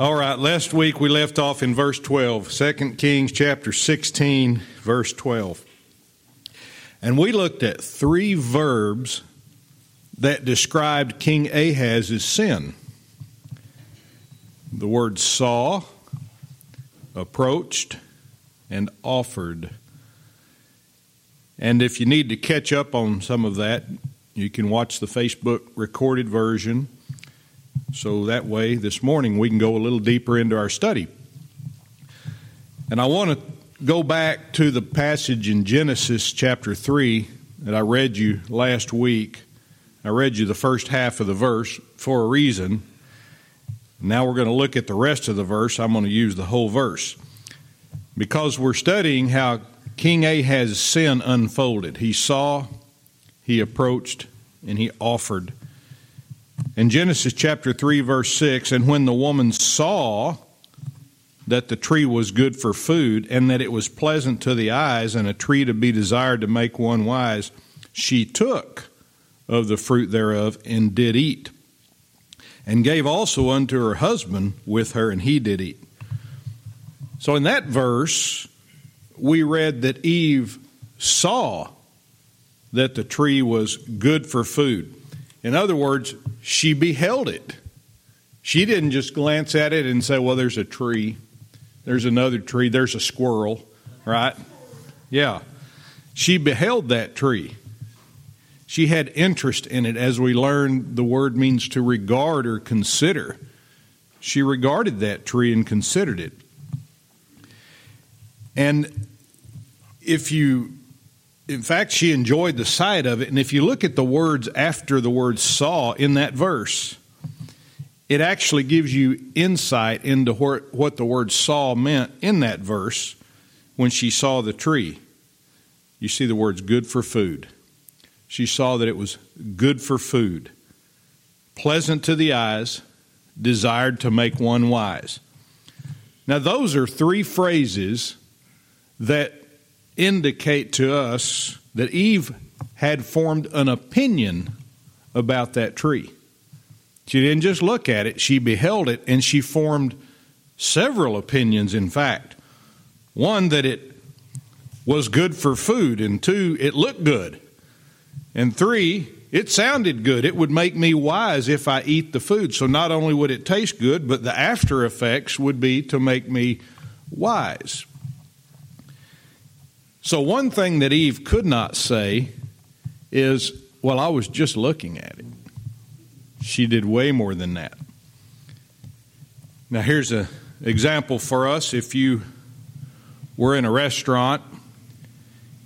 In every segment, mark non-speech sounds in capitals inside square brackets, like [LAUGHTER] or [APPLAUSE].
All right, last week we left off in verse 12, 2 Kings chapter 16, verse 12. And we looked at three verbs that described King Ahaz's sin the word saw, approached, and offered. And if you need to catch up on some of that, you can watch the Facebook recorded version so that way, this morning, we can go a little deeper into our study. And I want to go back to the passage in Genesis chapter 3 that I read you last week. I read you the first half of the verse for a reason. Now we're going to look at the rest of the verse. I'm going to use the whole verse. Because we're studying how King Ahaz's sin unfolded. He saw, he approached, and he offered. In Genesis chapter 3, verse 6, and when the woman saw that the tree was good for food, and that it was pleasant to the eyes, and a tree to be desired to make one wise, she took of the fruit thereof and did eat, and gave also unto her husband with her, and he did eat. So in that verse, we read that Eve saw that the tree was good for food. In other words, she beheld it. She didn't just glance at it and say, well, there's a tree, there's another tree, there's a squirrel, right? Yeah. She beheld that tree. She had interest in it, as we learned the word means to regard or consider. She regarded that tree and considered it. And if you in fact, she enjoyed the sight of it. And if you look at the words after the word saw in that verse, it actually gives you insight into what the word saw meant in that verse when she saw the tree. You see the words good for food. She saw that it was good for food, pleasant to the eyes, desired to make one wise. Now, those are three phrases that indicate to us that Eve had formed an opinion about that tree. She didn't just look at it, she beheld it, and she formed several opinions, in fact. One, that it was good for food, and two, it looked good, and three, it sounded good. It would make me wise if I eat the food. So not only would it taste good, but the after effects would be to make me wise. So, one thing that Eve could not say is, Well, I was just looking at it. She did way more than that. Now, here's an example for us. If you were in a restaurant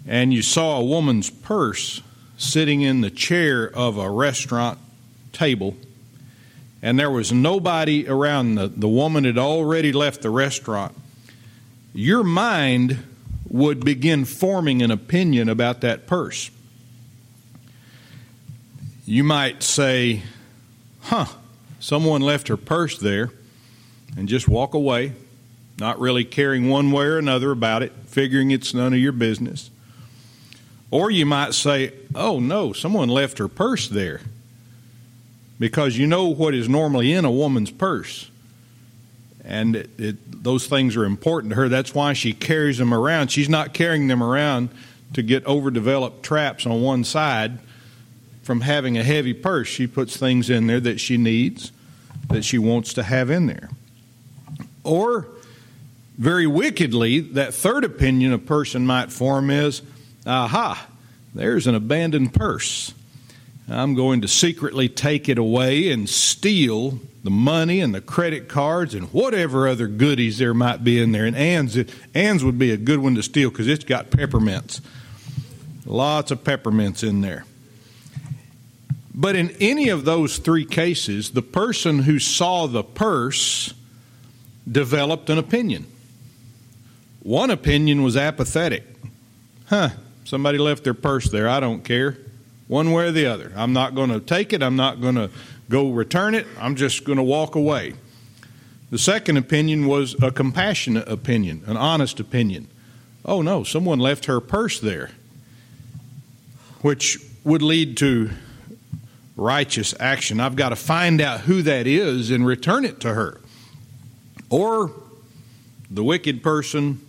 and you saw a woman's purse sitting in the chair of a restaurant table, and there was nobody around, the, the woman had already left the restaurant, your mind would begin forming an opinion about that purse. You might say, huh, someone left her purse there, and just walk away, not really caring one way or another about it, figuring it's none of your business. Or you might say, oh no, someone left her purse there. Because you know what is normally in a woman's purse and it, it, those things are important to her. That's why she carries them around. She's not carrying them around to get overdeveloped traps on one side from having a heavy purse. She puts things in there that she needs, that she wants to have in there. Or, very wickedly, that third opinion a person might form is aha, there's an abandoned purse. I'm going to secretly take it away and steal the money and the credit cards and whatever other goodies there might be in there. And Ann's, Ann's would be a good one to steal because it's got peppermints. Lots of peppermints in there. But in any of those three cases, the person who saw the purse developed an opinion. One opinion was apathetic. Huh, somebody left their purse there. I don't care. One way or the other. I'm not going to take it. I'm not going to go return it. I'm just going to walk away. The second opinion was a compassionate opinion, an honest opinion. Oh no, someone left her purse there, which would lead to righteous action. I've got to find out who that is and return it to her. Or the wicked person,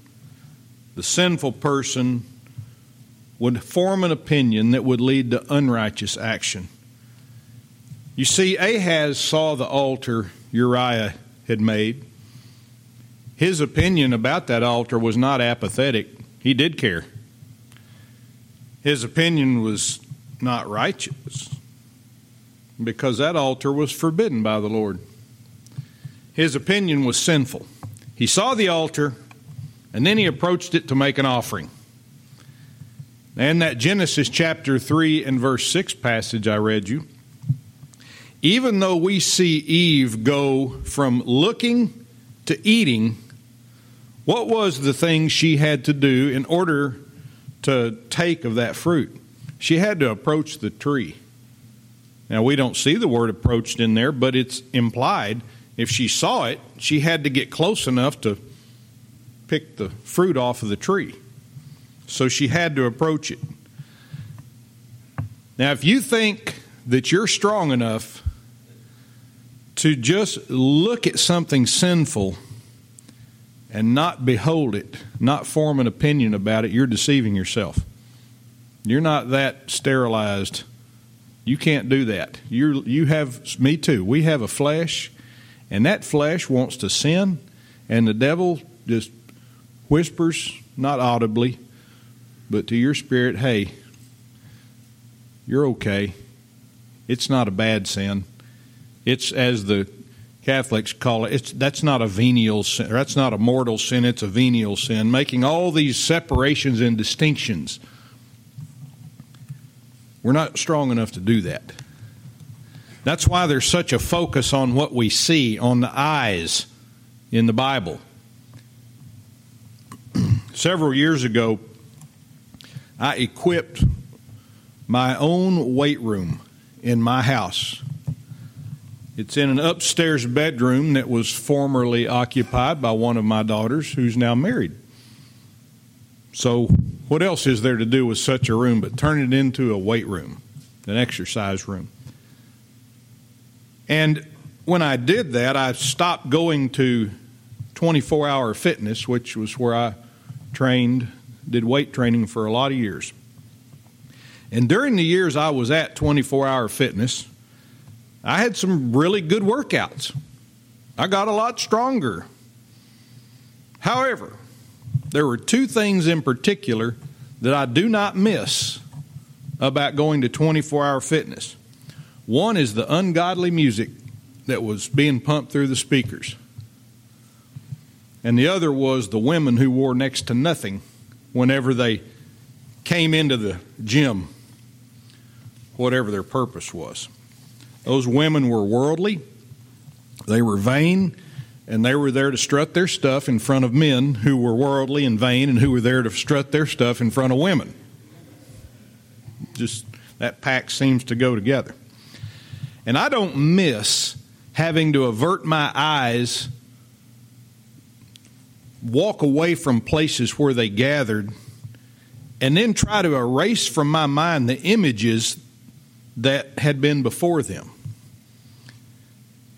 the sinful person, would form an opinion that would lead to unrighteous action. You see, Ahaz saw the altar Uriah had made. His opinion about that altar was not apathetic, he did care. His opinion was not righteous because that altar was forbidden by the Lord. His opinion was sinful. He saw the altar and then he approached it to make an offering. And that Genesis chapter 3 and verse 6 passage I read you, even though we see Eve go from looking to eating, what was the thing she had to do in order to take of that fruit? She had to approach the tree. Now, we don't see the word approached in there, but it's implied. If she saw it, she had to get close enough to pick the fruit off of the tree. So she had to approach it. Now, if you think that you're strong enough to just look at something sinful and not behold it, not form an opinion about it, you're deceiving yourself. You're not that sterilized. You can't do that. You you have me too. We have a flesh, and that flesh wants to sin, and the devil just whispers, not audibly, but to your spirit, hey, you're okay. It's not a bad sin. It's as the Catholics call it. It's that's not a venial sin. That's not a mortal sin. It's a venial sin. Making all these separations and distinctions. We're not strong enough to do that. That's why there's such a focus on what we see on the eyes in the Bible. [CLEARS THROAT] Several years ago, I equipped my own weight room in my house. It's in an upstairs bedroom that was formerly occupied by one of my daughters who's now married. So, what else is there to do with such a room but turn it into a weight room, an exercise room? And when I did that, I stopped going to 24 hour fitness, which was where I trained did weight training for a lot of years. And during the years I was at 24 Hour Fitness, I had some really good workouts. I got a lot stronger. However, there were two things in particular that I do not miss about going to 24 Hour Fitness. One is the ungodly music that was being pumped through the speakers, and the other was the women who wore next to nothing whenever they came into the gym, whatever their purpose was. Those women were worldly, they were vain, and they were there to strut their stuff in front of men who were worldly and vain and who were there to strut their stuff in front of women. Just that pack seems to go together. And I don't miss having to avert my eyes walk away from places where they gathered and then try to erase from my mind the images that had been before them.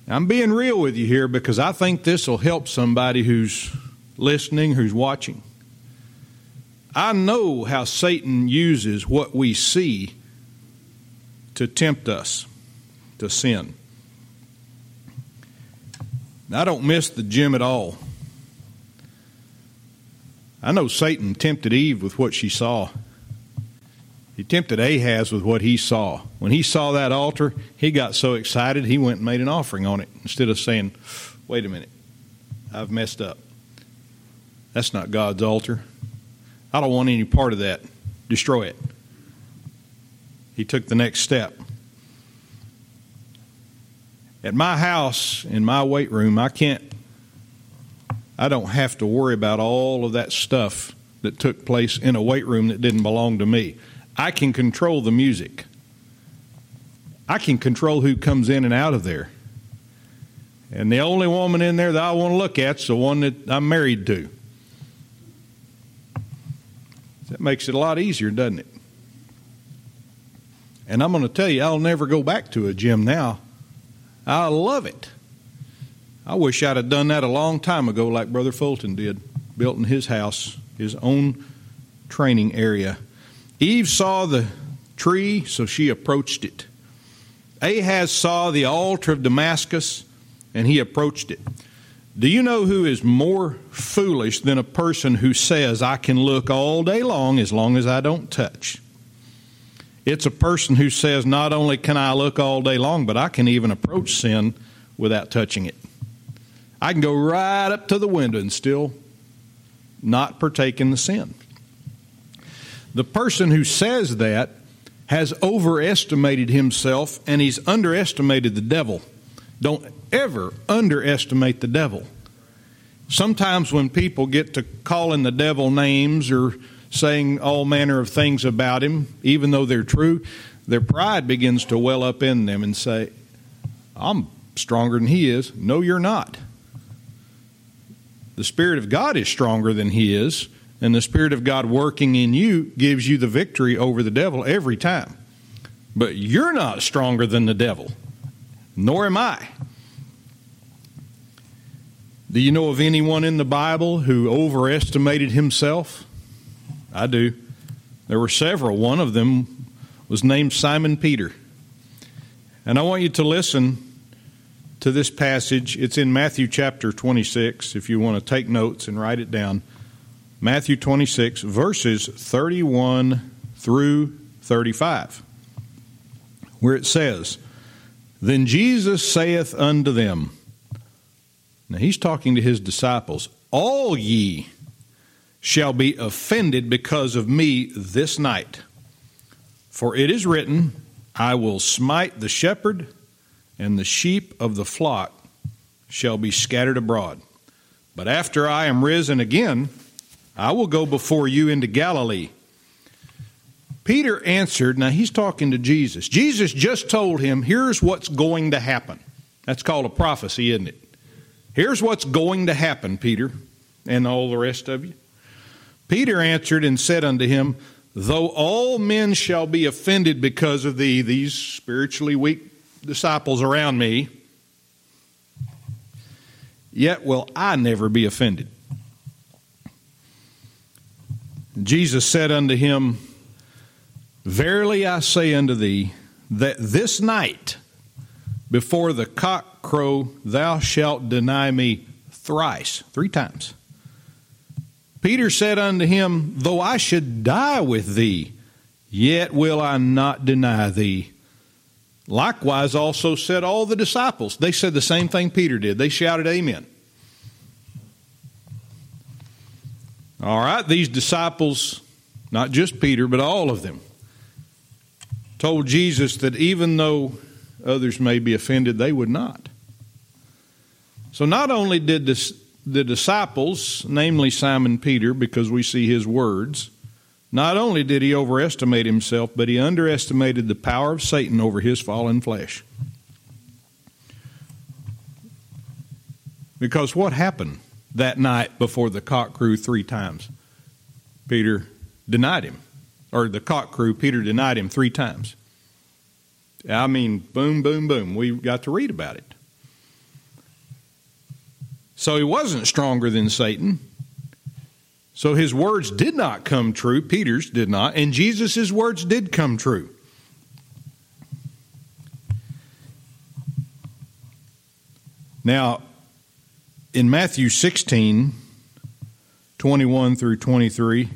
I'm being real with you here because I think this will help somebody who's listening, who's watching. I know how Satan uses what we see to tempt us to sin. I don't miss the gym at all. I know Satan tempted Eve with what she saw. He tempted Ahaz with what he saw. When he saw that altar, he got so excited he went and made an offering on it instead of saying, Wait a minute, I've messed up. That's not God's altar. I don't want any part of that. Destroy it. He took the next step. At my house, in my weight room, I can't I don't have to worry about all of that stuff that took place in a weight room that didn't belong to me. I can control the music. I can control who comes in and out of there. And the only woman in there that I want to look at is the one that I'm married to. That makes it a lot easier, doesn't it? And I'm going to tell you, I'll never go back to a gym now. I love it. I wish I'd have done that a long time ago, like Brother Fulton did, built in his house, his own training area. Eve saw the tree, so she approached it. Ahaz saw the altar of Damascus, and he approached it. Do you know who is more foolish than a person who says, I can look all day long as long as I don't touch? It's a person who says, Not only can I look all day long, but I can even approach sin without touching it. I can go right up to the window and still not partake in the sin. The person who says that has overestimated himself and he's underestimated the devil. Don't ever underestimate the devil. Sometimes when people get to calling the devil names or saying all manner of things about him, even though they're true, their pride begins to well up in them and say, I'm stronger than he is. No, you're not. The Spirit of God is stronger than He is, and the Spirit of God working in you gives you the victory over the devil every time. But you're not stronger than the devil, nor am I. Do you know of anyone in the Bible who overestimated himself? I do. There were several. One of them was named Simon Peter. And I want you to listen to this passage. It's in Matthew chapter 26, if you want to take notes and write it down. Matthew 26, verses 31 through 35, where it says, Then Jesus saith unto them, Now he's talking to his disciples, All ye shall be offended because of me this night. For it is written, I will smite the shepherd and the sheep of the flock shall be scattered abroad. But after I am risen again, I will go before you into Galilee. Peter answered, now he's talking to Jesus. Jesus just told him, here's what's going to happen. That's called a prophecy, isn't it? Here's what's going to happen, Peter, and all the rest of you. Peter answered and said unto him, Though all men shall be offended because of thee, these spiritually weak disciples around me, yet will I never be offended. Jesus said unto him, Verily I say unto thee, that this night before the cock crow thou shalt deny me thrice, three times. Peter said unto him, Though I should die with thee, yet will I not deny thee. Likewise, also said all the disciples. They said the same thing Peter did. They shouted, Amen. All right, these disciples, not just Peter, but all of them, told Jesus that even though others may be offended, they would not. So not only did this, the disciples, namely Simon Peter, because we see his words, not only did he overestimate himself, but he underestimated the power of Satan over his fallen flesh. Because what happened that night before the cock crew three times? Peter denied him. Or the cock crew, Peter denied him three times. I mean, boom, boom, boom. We got to read about it. So he wasn't stronger than Satan. So his words did not come true. Peter's did not. And Jesus' words did come true. Now, in Matthew 16, 21 through 23,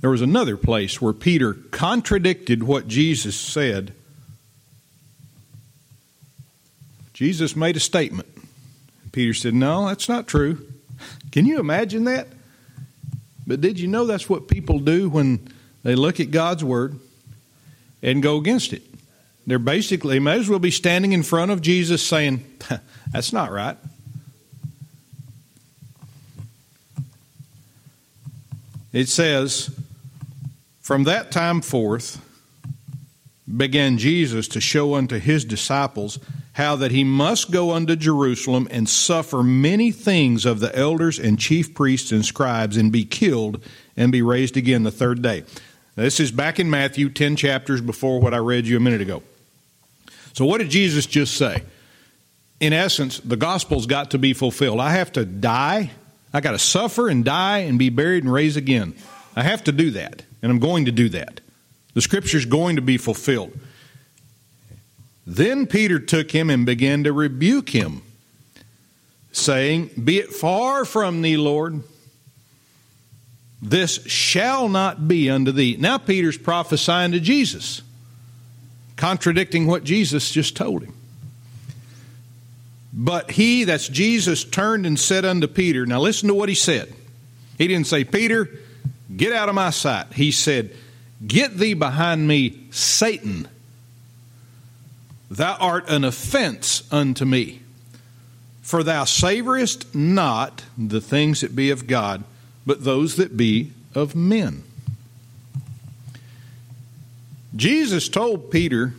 there was another place where Peter contradicted what Jesus said. Jesus made a statement. Peter said, No, that's not true. Can you imagine that? But did you know that's what people do when they look at God's Word and go against it? They're basically, they may as well be standing in front of Jesus saying, [LAUGHS] That's not right. It says, From that time forth began Jesus to show unto his disciples how that he must go unto Jerusalem and suffer many things of the elders and chief priests and scribes and be killed and be raised again the third day. Now, this is back in Matthew, 10 chapters before what I read you a minute ago. So, what did Jesus just say? in essence, the gospel's got to be fulfilled. I have to die. I got to suffer and die and be buried and raised again. I have to do that, and I'm going to do that. The scripture's going to be fulfilled. Then Peter took him and began to rebuke him, saying, Be it far from thee, Lord. This shall not be unto thee. Now Peter's prophesying to Jesus, contradicting what Jesus just told him. But he, that's Jesus, turned and said unto Peter, Now listen to what he said. He didn't say, Peter, get out of my sight. He said, Get thee behind me, Satan. Thou art an offense unto me. For thou savorest not the things that be of God, but those that be of men. Jesus told Peter,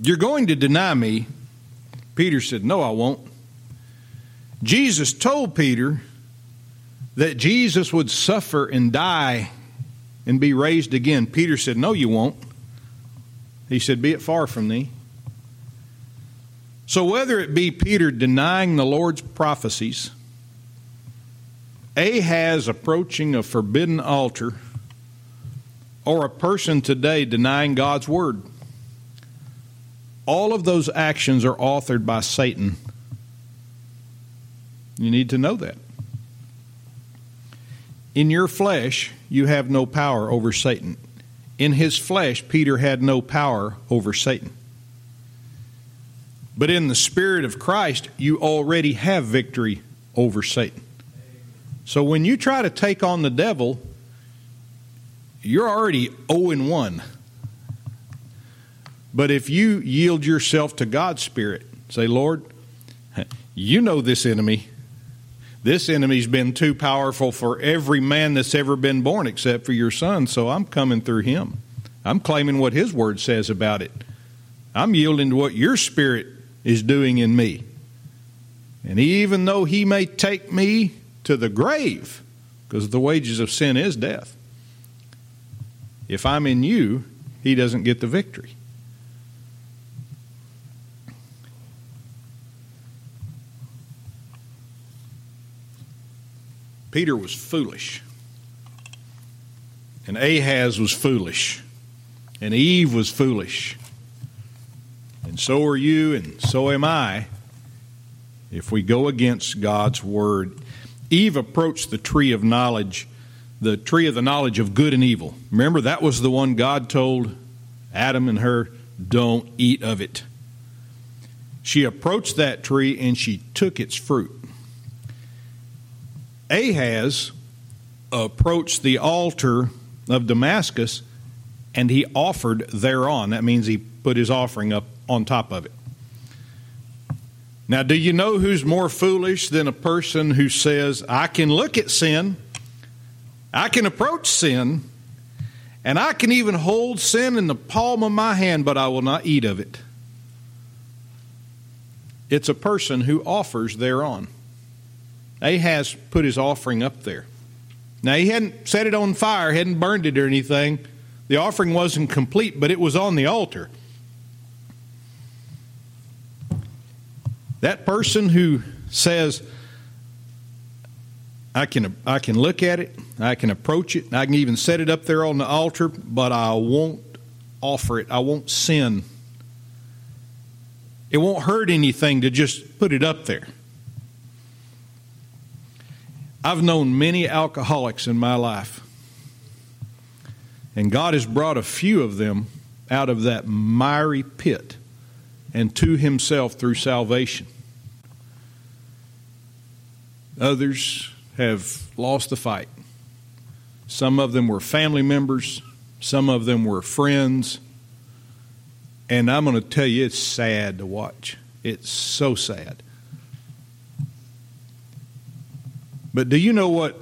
You're going to deny me. Peter said, No, I won't. Jesus told Peter that Jesus would suffer and die and be raised again. Peter said, No, you won't. He said, Be it far from thee. So, whether it be Peter denying the Lord's prophecies, Ahaz approaching a forbidden altar, or a person today denying God's word, all of those actions are authored by Satan. You need to know that. In your flesh, you have no power over Satan. In his flesh, Peter had no power over Satan. But in the Spirit of Christ, you already have victory over Satan. So when you try to take on the devil, you're already 0 and 1. But if you yield yourself to God's Spirit, say, Lord, you know this enemy. This enemy's been too powerful for every man that's ever been born except for your son, so I'm coming through him. I'm claiming what his word says about it. I'm yielding to what your spirit is doing in me. And even though he may take me to the grave, because the wages of sin is death, if I'm in you, he doesn't get the victory. Peter was foolish. And Ahaz was foolish. And Eve was foolish. And so are you, and so am I, if we go against God's word. Eve approached the tree of knowledge, the tree of the knowledge of good and evil. Remember, that was the one God told Adam and her, don't eat of it. She approached that tree and she took its fruit. Ahaz approached the altar of Damascus and he offered thereon. That means he put his offering up on top of it. Now, do you know who's more foolish than a person who says, I can look at sin, I can approach sin, and I can even hold sin in the palm of my hand, but I will not eat of it? It's a person who offers thereon. Ahaz put his offering up there. Now, he hadn't set it on fire, hadn't burned it or anything. The offering wasn't complete, but it was on the altar. That person who says, I can, I can look at it, I can approach it, I can even set it up there on the altar, but I won't offer it. I won't sin. It won't hurt anything to just put it up there. I've known many alcoholics in my life, and God has brought a few of them out of that miry pit and to Himself through salvation. Others have lost the fight. Some of them were family members, some of them were friends. And I'm going to tell you, it's sad to watch. It's so sad. But do you know what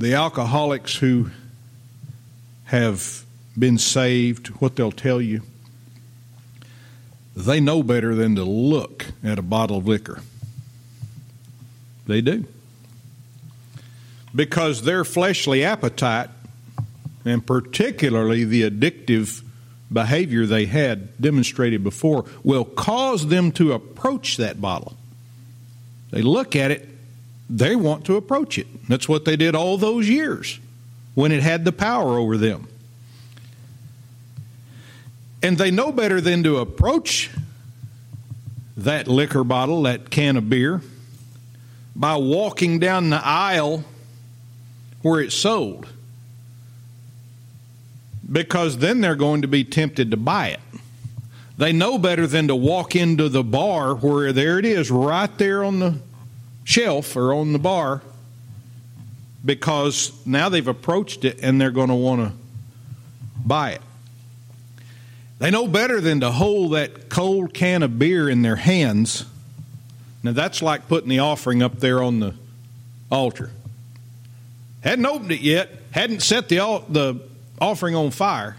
the alcoholics who have been saved, what they'll tell you? They know better than to look at a bottle of liquor. They do. Because their fleshly appetite, and particularly the addictive behavior they had demonstrated before will cause them to approach that bottle. They look at it, they want to approach it. That's what they did all those years when it had the power over them. And they know better than to approach that liquor bottle, that can of beer, by walking down the aisle where it's sold because then they're going to be tempted to buy it. They know better than to walk into the bar where there it is, right there on the shelf or on the bar, because now they've approached it and they're going to want to buy it. They know better than to hold that cold can of beer in their hands. Now, that's like putting the offering up there on the altar. Hadn't opened it yet, hadn't set the, the offering on fire.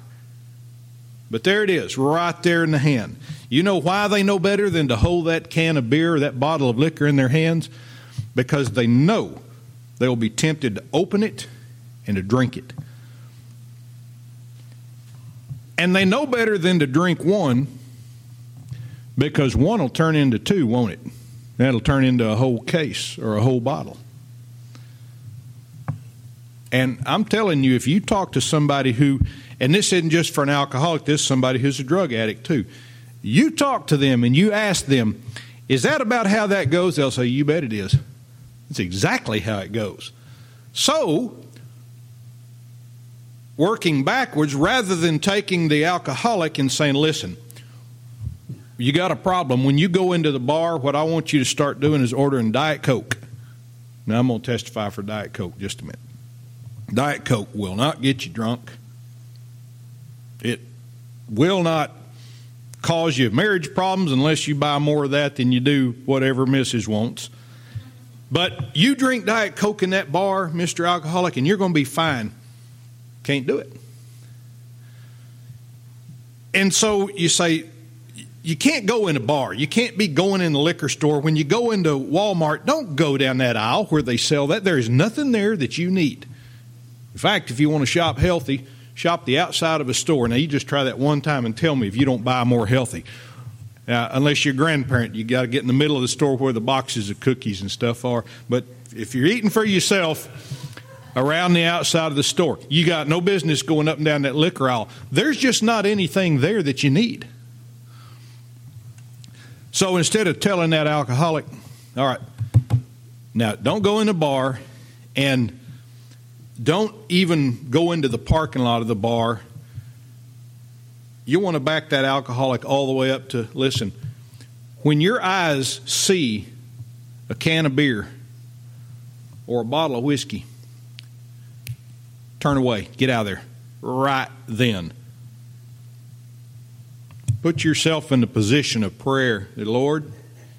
But there it is, right there in the hand. You know why they know better than to hold that can of beer or that bottle of liquor in their hands? Because they know they will be tempted to open it and to drink it. And they know better than to drink one because one will turn into two, won't it? That'll turn into a whole case or a whole bottle. And I'm telling you, if you talk to somebody who, and this isn't just for an alcoholic, this is somebody who's a drug addict too. You talk to them and you ask them, is that about how that goes? They'll say, you bet it is. It's exactly how it goes. So, working backwards, rather than taking the alcoholic and saying, listen, you got a problem. When you go into the bar, what I want you to start doing is ordering Diet Coke. Now, I'm going to testify for Diet Coke just a minute. Diet Coke will not get you drunk. It will not cause you marriage problems unless you buy more of that than you do whatever Mrs. wants. But you drink Diet Coke in that bar, Mr. Alcoholic, and you're going to be fine. Can't do it. And so you say, you can't go in a bar. You can't be going in the liquor store. When you go into Walmart, don't go down that aisle where they sell that. There is nothing there that you need. In fact, if you want to shop healthy, shop the outside of a store. Now, you just try that one time and tell me if you don't buy more healthy. Uh, unless you're a grandparent, you got to get in the middle of the store where the boxes of cookies and stuff are. But if you're eating for yourself around the outside of the store, you got no business going up and down that liquor aisle. There's just not anything there that you need. So instead of telling that alcoholic, all right, now don't go in a bar and don't even go into the parking lot of the bar. You want to back that alcoholic all the way up to listen. When your eyes see a can of beer or a bottle of whiskey, turn away, get out of there right then. Put yourself in the position of prayer. Lord,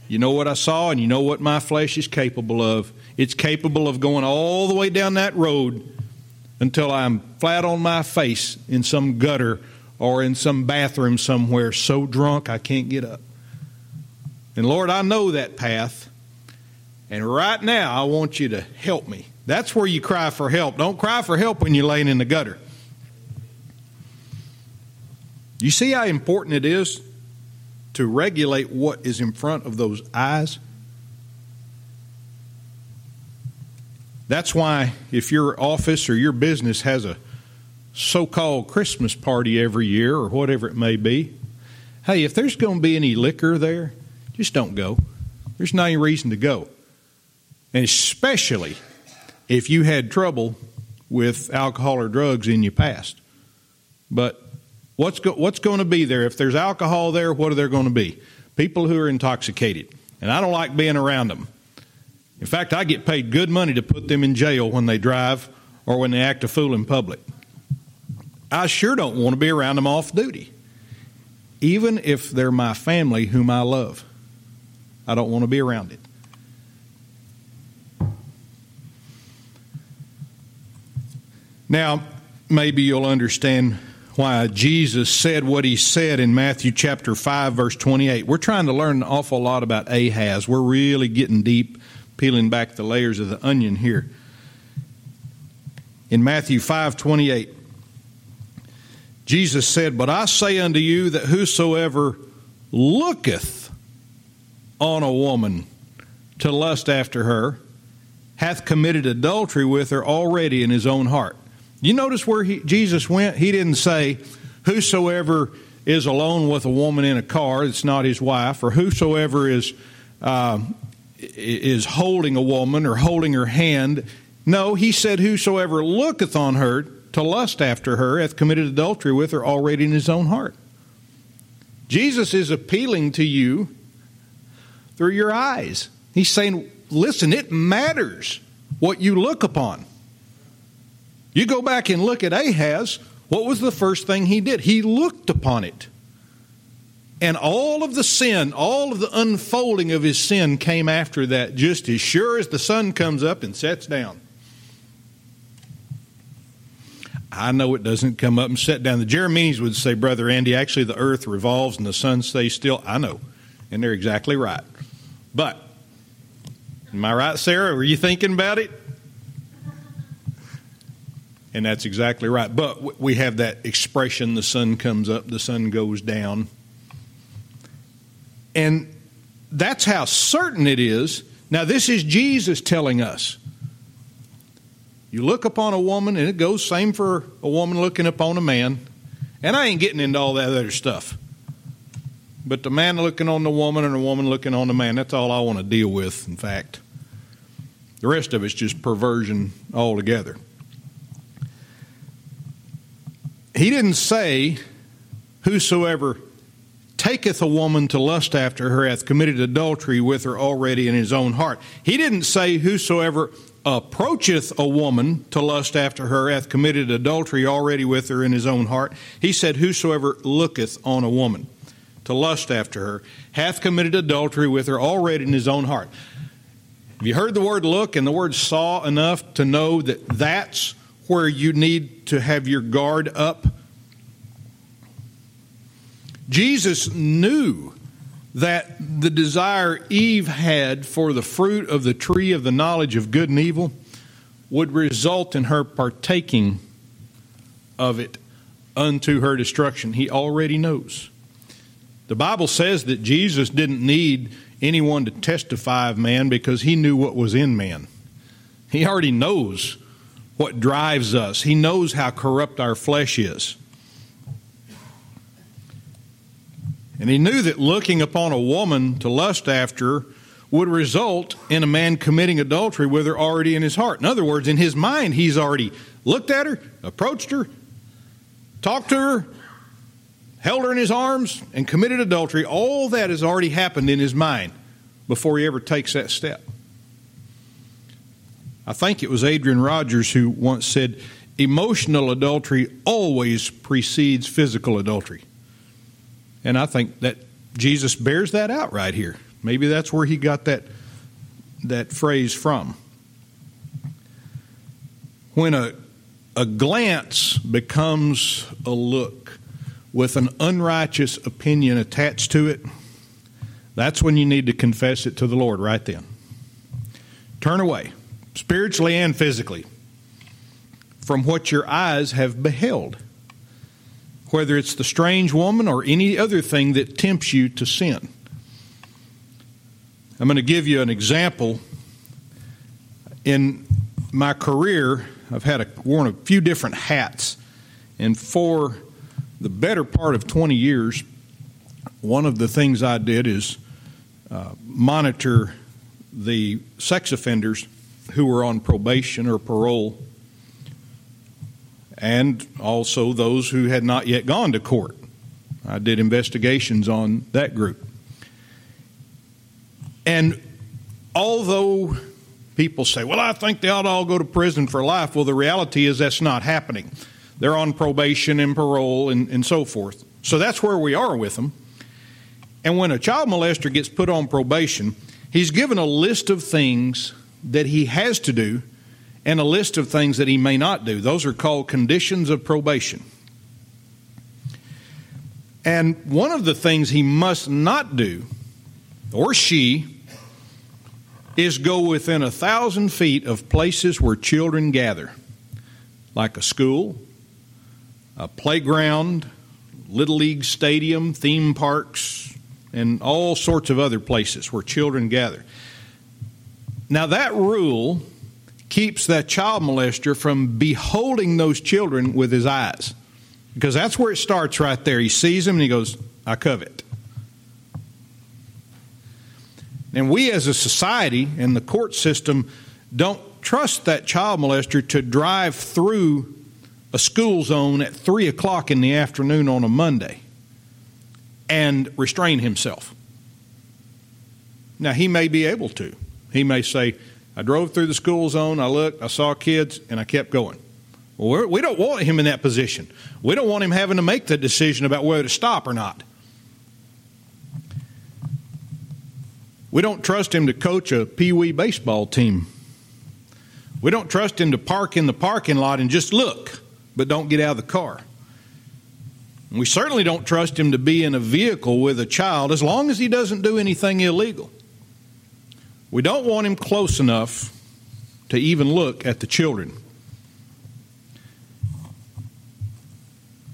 you know what I saw and you know what my flesh is capable of. It's capable of going all the way down that road until I'm flat on my face in some gutter or in some bathroom somewhere, so drunk I can't get up. And Lord, I know that path. And right now, I want you to help me. That's where you cry for help. Don't cry for help when you're laying in the gutter. You see how important it is to regulate what is in front of those eyes? That's why if your office or your business has a so called Christmas party every year or whatever it may be, hey, if there's going to be any liquor there, just don't go. There's any reason to go. And especially if you had trouble with alcohol or drugs in your past. But what's, go, what's going to be there? If there's alcohol there, what are there going to be? People who are intoxicated. And I don't like being around them. In fact, I get paid good money to put them in jail when they drive or when they act a fool in public. I sure don't want to be around them off duty, even if they're my family whom I love. I don't want to be around it. Now, maybe you'll understand why Jesus said what he said in Matthew chapter 5 verse 28. We're trying to learn an awful lot about Ahaz. We're really getting deep peeling back the layers of the onion here. In Matthew 5 28, Jesus said, But I say unto you that whosoever looketh on a woman to lust after her hath committed adultery with her already in his own heart. You notice where he, Jesus went? He didn't say, Whosoever is alone with a woman in a car that's not his wife, or whosoever is, uh, is holding a woman or holding her hand. No, he said, Whosoever looketh on her to lust after her hath committed adultery with her already in his own heart. Jesus is appealing to you through your eyes. He's saying, listen, it matters what you look upon. You go back and look at Ahaz, what was the first thing he did? He looked upon it. And all of the sin, all of the unfolding of his sin came after that, just as sure as the sun comes up and sets down. I know it doesn't come up and set down. The Jeremians would say, Brother Andy, actually the earth revolves and the sun stays still. I know. And they're exactly right. But, am I right, Sarah? Were you thinking about it? And that's exactly right. But we have that expression the sun comes up, the sun goes down. And that's how certain it is. Now, this is Jesus telling us. You look upon a woman, and it goes same for a woman looking upon a man. And I ain't getting into all that other stuff. But the man looking on the woman and the woman looking on the man, that's all I want to deal with, in fact. The rest of it's just perversion altogether. He didn't say, Whosoever taketh a woman to lust after her hath committed adultery with her already in his own heart. He didn't say, Whosoever approacheth a woman to lust after her hath committed adultery already with her in his own heart. He said, Whosoever looketh on a woman to lust after her hath committed adultery with her already in his own heart. Have you heard the word look and the word saw enough to know that that's where you need to have your guard up? Jesus knew that the desire Eve had for the fruit of the tree of the knowledge of good and evil would result in her partaking of it unto her destruction. He already knows. The Bible says that Jesus didn't need anyone to testify of man because he knew what was in man. He already knows what drives us, he knows how corrupt our flesh is. And he knew that looking upon a woman to lust after would result in a man committing adultery with her already in his heart. In other words, in his mind, he's already looked at her, approached her, talked to her, held her in his arms, and committed adultery. All that has already happened in his mind before he ever takes that step. I think it was Adrian Rogers who once said, Emotional adultery always precedes physical adultery. And I think that Jesus bears that out right here. Maybe that's where he got that that phrase from. When a a glance becomes a look with an unrighteous opinion attached to it, that's when you need to confess it to the Lord right then. Turn away, spiritually and physically, from what your eyes have beheld whether it's the strange woman or any other thing that tempts you to sin. I'm going to give you an example. In my career, I've had a, worn a few different hats, and for the better part of 20 years, one of the things I did is uh, monitor the sex offenders who were on probation or parole and also those who had not yet gone to court. I did investigations on that group. And although people say, well, I think they ought to all go to prison for life, well, the reality is that's not happening. They're on probation and parole and, and so forth. So that's where we are with them. And when a child molester gets put on probation, he's given a list of things that he has to do and a list of things that he may not do. Those are called conditions of probation. And one of the things he must not do, or she, is go within a thousand feet of places where children gather, like a school, a playground, little league stadium, theme parks, and all sorts of other places where children gather. Now, that rule keeps that child molester from beholding those children with his eyes. Because that's where it starts right there. He sees them and he goes, I covet. And we as a society and the court system don't trust that child molester to drive through a school zone at 3 o'clock in the afternoon on a Monday and restrain himself. Now, he may be able to. He may say, I drove through the school zone, I looked, I saw kids, and I kept going. Well, we don't want him in that position. We don't want him having to make the decision about whether to stop or not. We don't trust him to coach a pee wee baseball team. We don't trust him to park in the parking lot and just look, but don't get out of the car. We certainly don't trust him to be in a vehicle with a child as long as he doesn't do anything illegal. We don't want him close enough to even look at the children.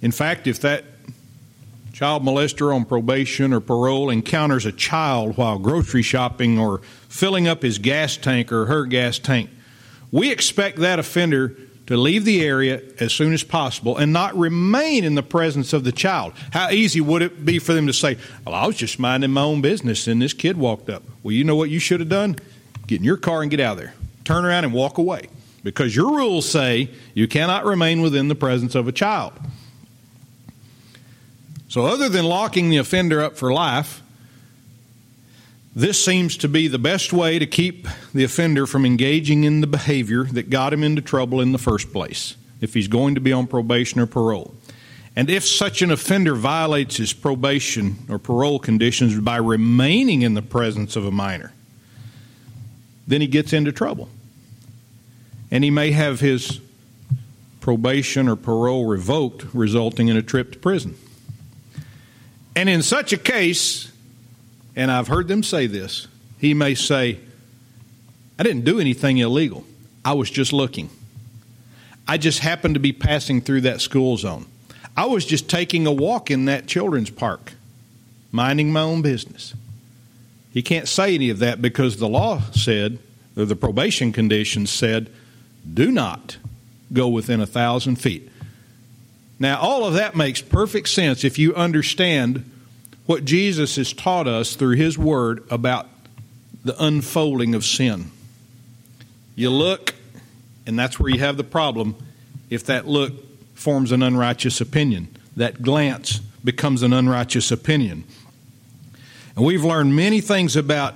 In fact, if that child molester on probation or parole encounters a child while grocery shopping or filling up his gas tank or her gas tank, we expect that offender to leave the area as soon as possible and not remain in the presence of the child. How easy would it be for them to say, Well, I was just minding my own business and this kid walked up? Well, you know what you should have done? Get in your car and get out of there. Turn around and walk away. Because your rules say you cannot remain within the presence of a child. So, other than locking the offender up for life, this seems to be the best way to keep the offender from engaging in the behavior that got him into trouble in the first place, if he's going to be on probation or parole. And if such an offender violates his probation or parole conditions by remaining in the presence of a minor, then he gets into trouble. And he may have his probation or parole revoked, resulting in a trip to prison. And in such a case, and I've heard them say this, he may say, I didn't do anything illegal. I was just looking. I just happened to be passing through that school zone. I was just taking a walk in that children's park, minding my own business. He can't say any of that because the law said, or the probation conditions said, do not go within a thousand feet. Now, all of that makes perfect sense if you understand what Jesus has taught us through His Word about the unfolding of sin. You look, and that's where you have the problem if that look forms an unrighteous opinion. That glance becomes an unrighteous opinion. And we've learned many things about,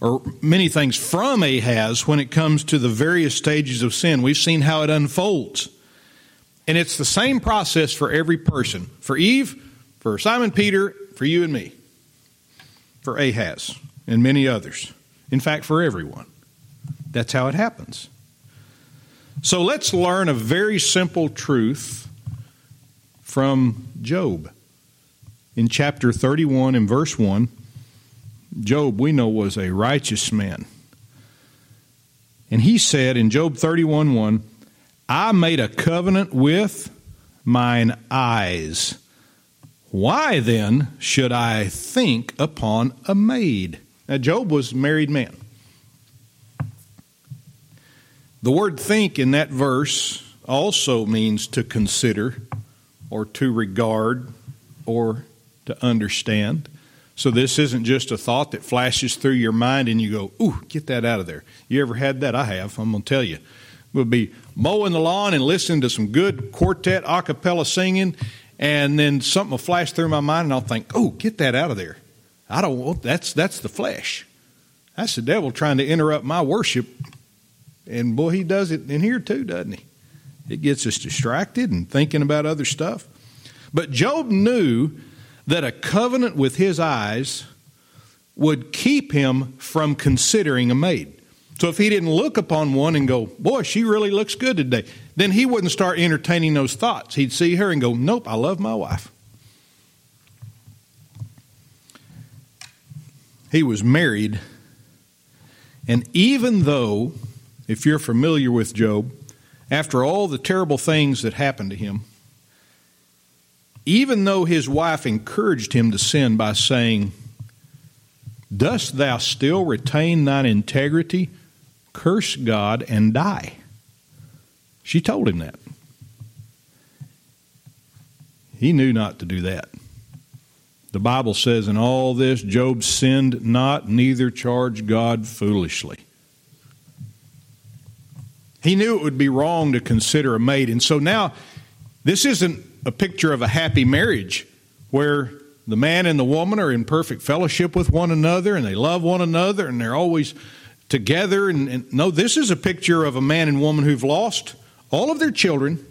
or many things from Ahaz when it comes to the various stages of sin. We've seen how it unfolds. And it's the same process for every person. For Eve, for Simon Peter, for you and me, for Ahaz, and many others. In fact, for everyone. That's how it happens. So let's learn a very simple truth from Job. In chapter 31 and verse 1, Job, we know, was a righteous man. And he said in Job 31 1, I made a covenant with mine eyes why then should I think upon a maid? Now, Job was a married man. The word think in that verse also means to consider or to regard or to understand. So this isn't just a thought that flashes through your mind and you go, ooh, get that out of there. You ever had that? I have. I'm going to tell you. We'll be mowing the lawn and listening to some good quartet a cappella singing, and then something will flash through my mind, and I'll think, "Oh, get that out of there! I don't want that's that's the flesh. That's the devil trying to interrupt my worship." And boy, he does it in here too, doesn't he? It gets us distracted and thinking about other stuff. But Job knew that a covenant with his eyes would keep him from considering a maid. So if he didn't look upon one and go, Boy, she really looks good today, then he wouldn't start entertaining those thoughts. He'd see her and go, Nope, I love my wife. He was married, and even though, if you're familiar with Job, after all the terrible things that happened to him, even though his wife encouraged him to sin by saying, Dost thou still retain thine integrity? Curse God and die. She told him that. He knew not to do that. The Bible says, In all this, Job sinned not, neither charged God foolishly. He knew it would be wrong to consider a maid. And so now, this isn't a picture of a happy marriage where the man and the woman are in perfect fellowship with one another and they love one another and they're always together. And, and no, this is a picture of a man and woman who've lost all of their children,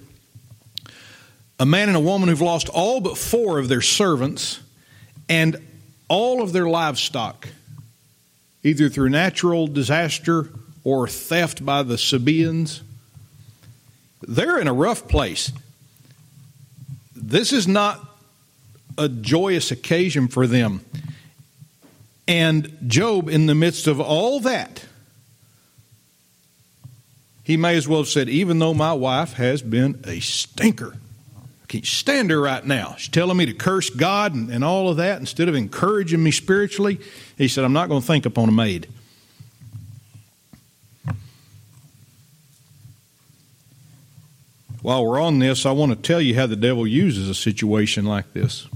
a man and a woman who've lost all but four of their servants, and all of their livestock, either through natural disaster or theft by the Sabaeans. They're in a rough place. This is not a joyous occasion for them. And Job, in the midst of all that, he may as well have said, Even though my wife has been a stinker, I can't stand her right now. She's telling me to curse God and, and all of that instead of encouraging me spiritually. He said, I'm not going to think upon a maid. While we're on this, I want to tell you how the devil uses a situation like this,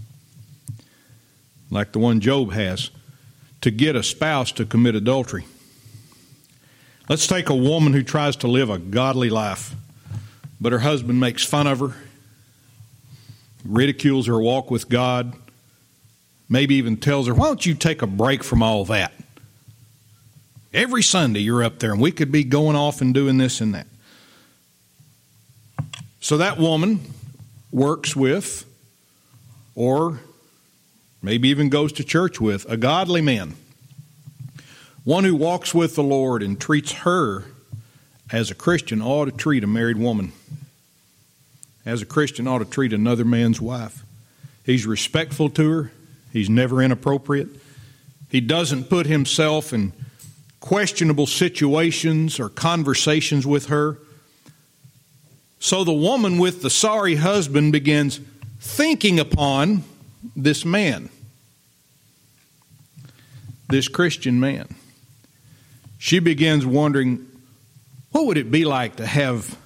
like the one Job has, to get a spouse to commit adultery. Let's take a woman who tries to live a godly life, but her husband makes fun of her, ridicules her walk with God, maybe even tells her, Why don't you take a break from all that? Every Sunday you're up there, and we could be going off and doing this and that. So that woman works with, or maybe even goes to church with, a godly man one who walks with the Lord and treats her as a Christian ought to treat a married woman. As a Christian ought to treat another man's wife. He's respectful to her. He's never inappropriate. He doesn't put himself in questionable situations or conversations with her. So the woman with the sorry husband begins thinking upon this man, this Christian man she begins wondering what would it be like to have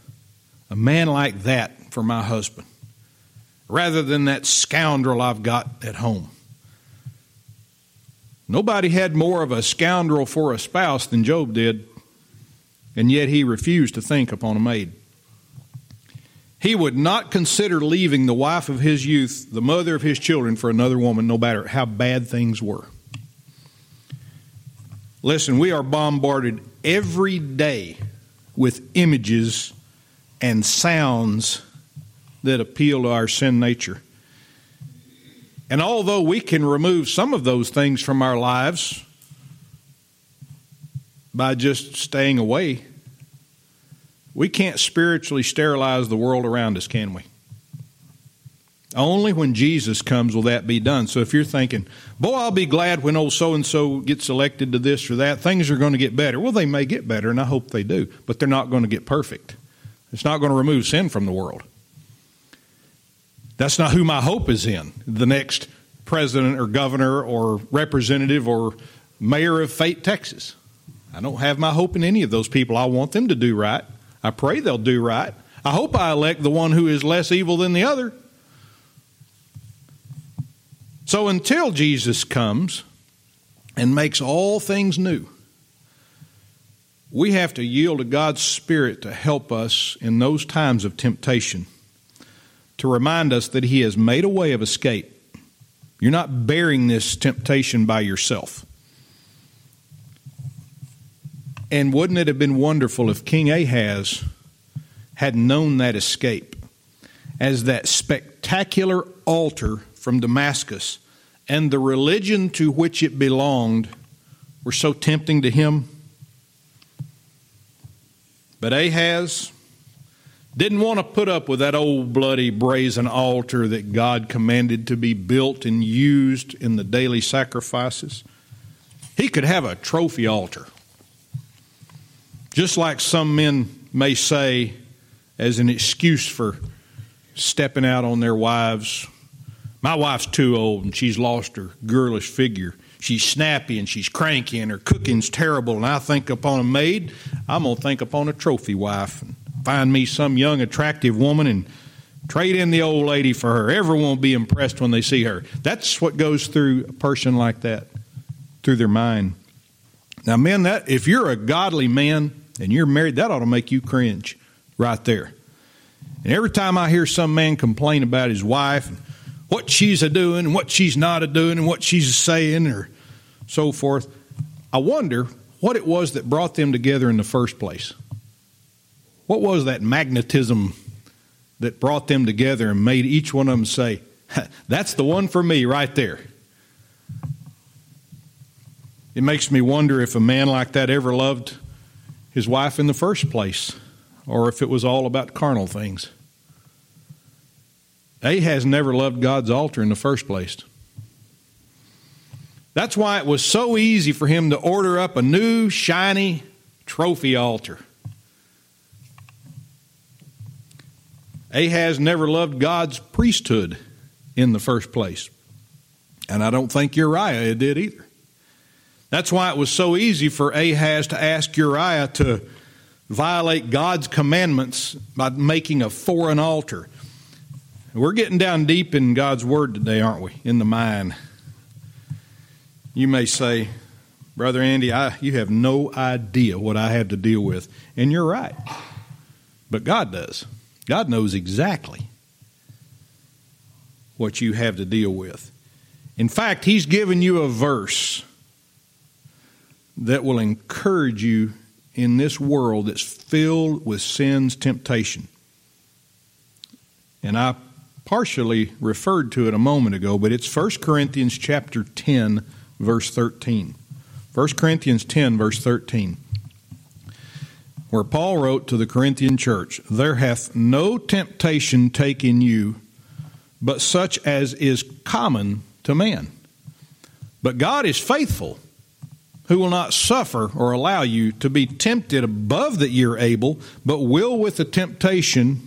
a man like that for my husband rather than that scoundrel I've got at home. Nobody had more of a scoundrel for a spouse than Job did, and yet he refused to think upon a maid. He would not consider leaving the wife of his youth, the mother of his children, for another woman, no matter how bad things were. Listen, we are bombarded every day with images and sounds that appeal to our sin nature. And although we can remove some of those things from our lives by just staying away, we can't spiritually sterilize the world around us, can we? Only when Jesus comes will that be done. So if you're thinking, boy, I'll be glad when old so and so gets elected to this or that, things are going to get better. Well, they may get better, and I hope they do, but they're not going to get perfect. It's not going to remove sin from the world. That's not who my hope is in. The next president or governor or representative or mayor of Fate, Texas. I don't have my hope in any of those people. I want them to do right. I pray they'll do right. I hope I elect the one who is less evil than the other. So until Jesus comes and makes all things new, we have to yield to God's Spirit to help us in those times of temptation, to remind us that He has made a way of escape. You're not bearing this temptation by yourself. And wouldn't it have been wonderful if King Ahaz had known that escape as that spectacular altar from Damascus and the religion to which it belonged were so tempting to him. But Ahaz didn't want to put up with that old bloody brazen altar that God commanded to be built and used in the daily sacrifices. He could have a trophy altar. Just like some men may say as an excuse for stepping out on their wives My wife's too old and she's lost her girlish figure. She's snappy and she's cranky and her cooking's terrible. And I think upon a maid, I'm going to think upon a trophy wife and find me some young, attractive woman and trade in the old lady for her. Everyone will be impressed when they see her. That's what goes through a person like that, through their mind. Now, men, that if you're a godly man and you're married, that ought to make you cringe right there. And every time I hear some man complain about his wife, what she's a doing, and what she's not a doing, and what she's saying, or so forth, I wonder what it was that brought them together in the first place. What was that magnetism that brought them together and made each one of them say, [LAUGHS] That's the one for me right there? It makes me wonder if a man like that ever loved his wife in the first place, or if it was all about carnal things. Ahaz never loved God's altar in the first place. That's why it was so easy for him to order up a new, shiny trophy altar. Ahaz never loved God's priesthood in the first place. And I don't think Uriah did either. That's why it was so easy for Ahaz to ask Uriah to violate God's commandments by making a foreign altar. We're getting down deep in God's Word today, aren't we? In the mind. You may say, Brother Andy, I, you have no idea what I have to deal with. And you're right. But God does. God knows exactly what you have to deal with. In fact, He's given you a verse that will encourage you in this world that's filled with sin's temptation. And I partially referred to it a moment ago, but it's 1 Corinthians chapter 10 verse 13. 1 Corinthians 10 verse 13 where Paul wrote to the Corinthian church, There hath no temptation taken you, but such as is common to man. But God is faithful, who will not suffer or allow you to be tempted above that you're able, but will with the temptation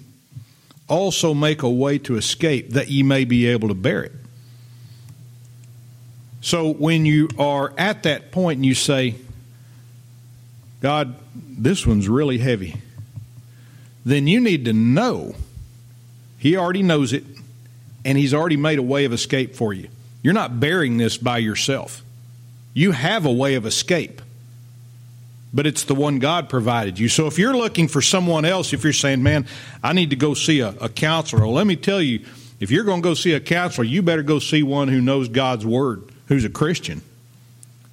also make a way to escape, that ye may be able to bear it. So when you are at that point and you say, God, this one's really heavy, then you need to know He already knows it and He's already made a way of escape for you. You're not bearing this by yourself. You have a way of escape, but it's the one God provided you. So if you're looking for someone else, if you're saying, man, I need to go see a, a counselor, well, let me tell you, if you're going to go see a counselor, you better go see one who knows God's Word, who's a Christian.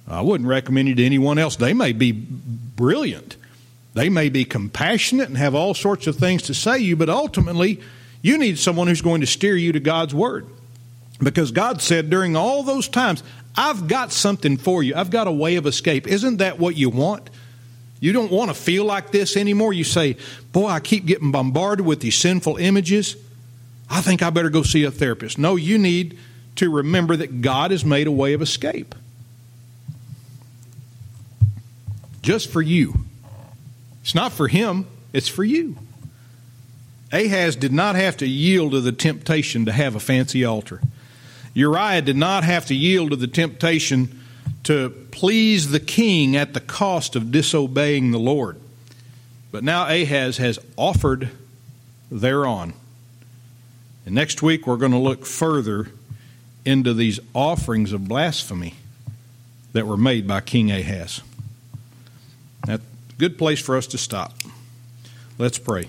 I wouldn't recommend you to anyone else. They may be brilliant. They may be compassionate and have all sorts of things to say to you, but ultimately, you need someone who's going to steer you to God's Word. Because God said during all those times, I've got something for you. I've got a way of escape. Isn't that what you want? You don't want to feel like this anymore. You say, Boy, I keep getting bombarded with these sinful images. I think I better go see a therapist. No, you need to remember that God has made a way of escape. just for you. It's not for him, it's for you. Ahaz did not have to yield to the temptation to have a fancy altar. Uriah did not have to yield to the temptation to please the king at the cost of disobeying the Lord. But now Ahaz has offered thereon. And next week we're going to look further into these offerings of blasphemy that were made by King Ahaz. That's a good place for us to stop. Let's pray.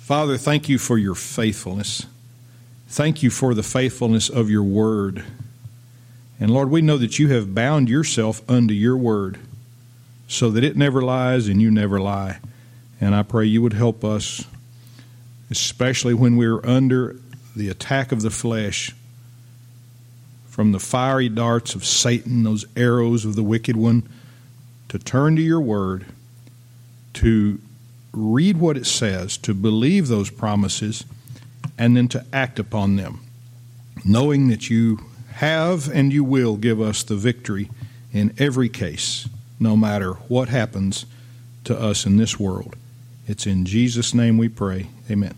Father, thank you for your faithfulness. Thank you for the faithfulness of your word. And Lord, we know that you have bound yourself unto your word so that it never lies and you never lie. And I pray you would help us, especially when we're under the attack of the flesh from the fiery darts of Satan, those arrows of the wicked one to turn to your word, to read what it says, to believe those promises, and then to act upon them, knowing that you have and you will give us the victory in every case, no matter what happens to us in this world. It's in Jesus' name we pray. Amen.